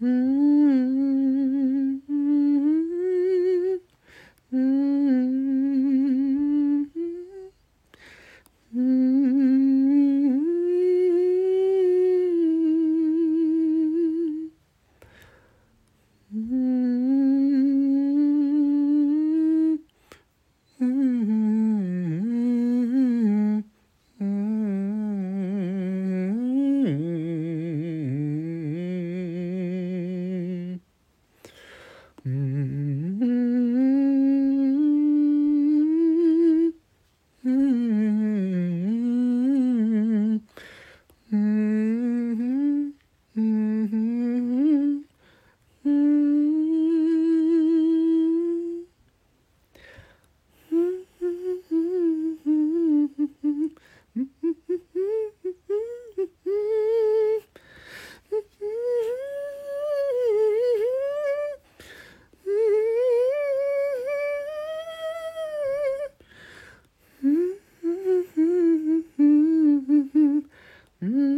Mm-hmm. Mm-hmm. Mm.